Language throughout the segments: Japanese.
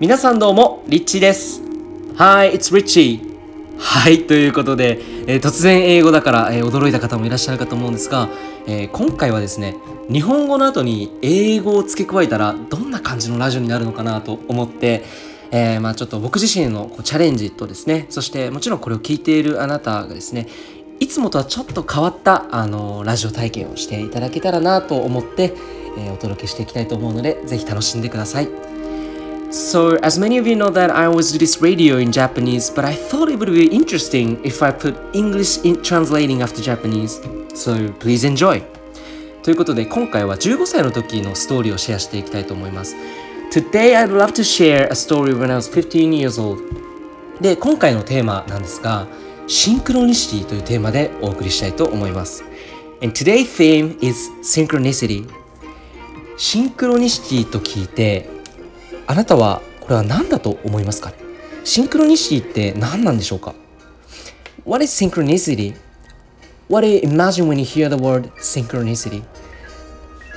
皆さんどうも、リッチーです。Hi, it's Richie. はい、ということで、えー突然英語だから、えー驚いた方もいらっしゃるかと思うんですが、えー今回はですね、日本語の後に英語を付け加えたら、どんな感じのラジオになるのかなと思って、えーまあちょっと僕自身のこうチャレンジとですね、そしてもちろんこれを聞いているあなたがですね、いつもとはちょっと変わったあのラジオ体験をしていただけたらなと思って、えーお届けしていきたいと思うので、ぜひ楽しんでください。So, as many of you know that I always do this radio in Japanese, but I thought it would be interesting if I put English in translating after Japanese. So, please enjoy! ということで、今回は15歳の時のストーリーをシェアしていきたいと思います。Today, I'd love to share a story when I was 15 years old. で、今回のテーマなんですが、シンクロニシティというテーマでお送りしたいと思います。And today's theme is synchronicity. シンクロニシティと聞いて、あなたはこれは何だと思いますかね？シンクロニシティって何なんでしょうか？What is synchronicity? What do you imagine when you hear the word synchronicity?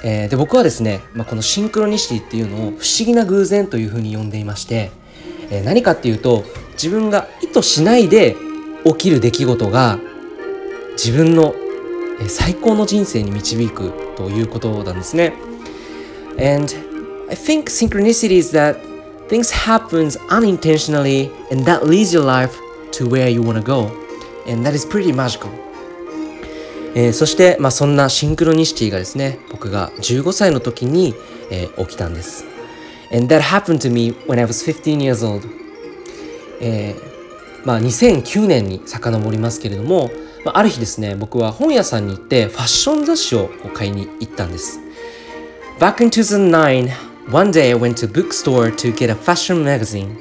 えーで僕はですね、まあ、このシンクロニシティっていうのを不思議な偶然というふうに呼んでいまして、えー何かっていうと自分が意図しないで起きる出来事が自分のえー最高の人生に導くということなんですね。And I think synchronicity is that things happens unintentionally and that leads your life to where you want to go. And that is pretty magical. えーそして、まあ、そんなシンクロニシティがですね、僕が15歳の時に、えー起きたんです。And that happened to me when I was 15 years old. えーまあ、2009年に遡りますけれども、まあ、ある日ですね、僕は本屋さんに行ってファッション雑誌を買いに行ったんです。Back in 2009, one day I went to bookstore to get a fashion magazine.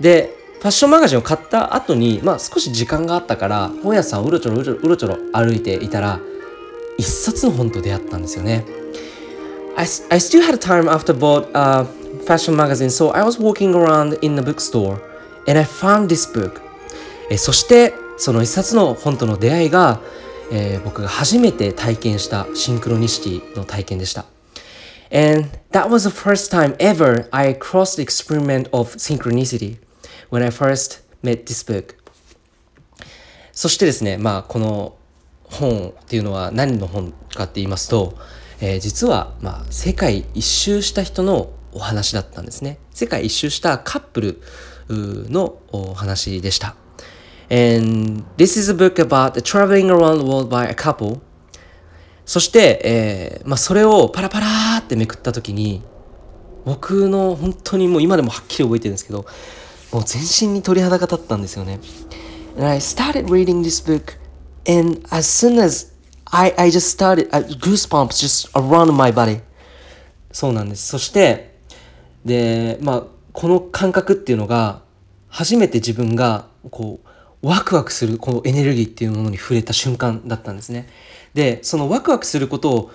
で、ファッションマガジンを買った後に、まあ少し時間があったから、本屋さんをうろちょろうろうろちょろ歩いていたら、一冊の本と出会ったんですよね。I, I still had time after bought a fashion magazine, so I was walking around in the bookstore and I found this book. えそして、その一冊の本との出会いが、えー僕が初めて体験したシンクロニシティの体験でした。And that was the first time ever I crossed the experiment of synchronicity when I first met this book. そしてですね、まあ、この本っていうのは何の本かって言いますと、えー実は、まあ、世界一周した人のお話だったんですね。世界一周したカップルのお話でした。And this is a book about traveling around the world by a couple そして、えーまあ、それをパラパラーってめくった時に僕の本当にもう今でもはっきり覚えてるんですけどもう全身に鳥肌が立ったんですよね。And I started reading this book and as soon as I, I just started, uh, goosebumps just around my body そうなんです。そしてでまあこの感覚っていうのが初めて自分がこうワクワクするこのエネルギーっていうものに触れた瞬間だったんですね。でそのワクワクすることを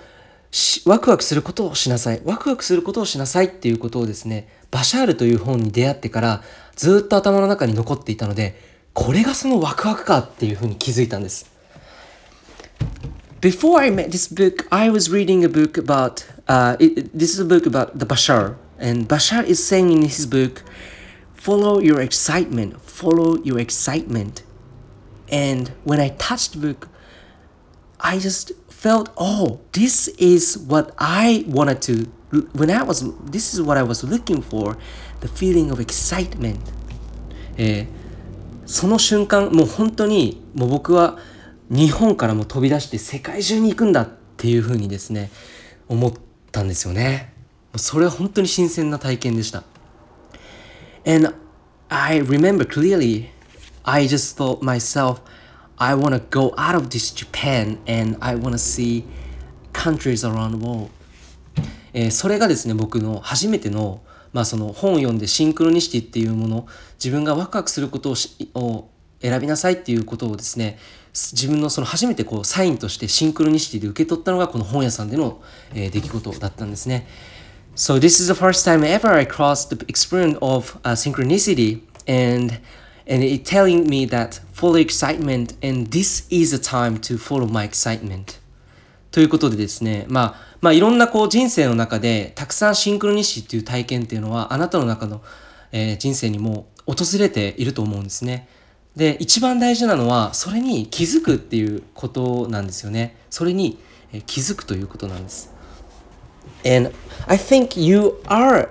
しワクワクすることをしなさいワクワクすることをしなさいっていうことをですねバシャールという本に出会ってからずっと頭の中に残っていたのでこれがそのワクワクかっていうふうに気づいたんです。Before I met this book, I was reading a book about、uh, it, this is a book about the Bashar, and Bashar is saying in his book, "Follow your excitement. Follow your excitement." And when I touched the book, I just felt, "Oh, this is what I wanted to." When I was, this is what I was looking for, the feeling of excitement. えーその瞬間もう本当にもう僕は日本からも飛び出して世界中に行くんだっていうふうにですね思ったんですよねそれは本当に新鮮な体験でした And I remember clearly I just thought myself I want to go out of this Japan and I want to see countries around the world えーそれがですね僕の初めての,、まあその本を読んでシンクロニシティっていうもの自分がワクワクすることをしを選びなさいっていうことをですね自分のその初めてこうサインとしてシンクロニシティで受け取ったのがこの本屋さんでの、えー出来事だったんですね。So this is the first time ever I crossed the experience of uh, synchronicity and and it telling me that follow excitement and this is the time to follow my excitement. ということでですね、まあ、まあ、いろんなこう人生の中で、たくさんシンクロニシティという体験っていうのは、あなたの中の、えー、人生にも訪れていると思うんですね。で、一番大事なのは、それに気づくっていうことなんですよね。それに気づくということなんです。And I think you are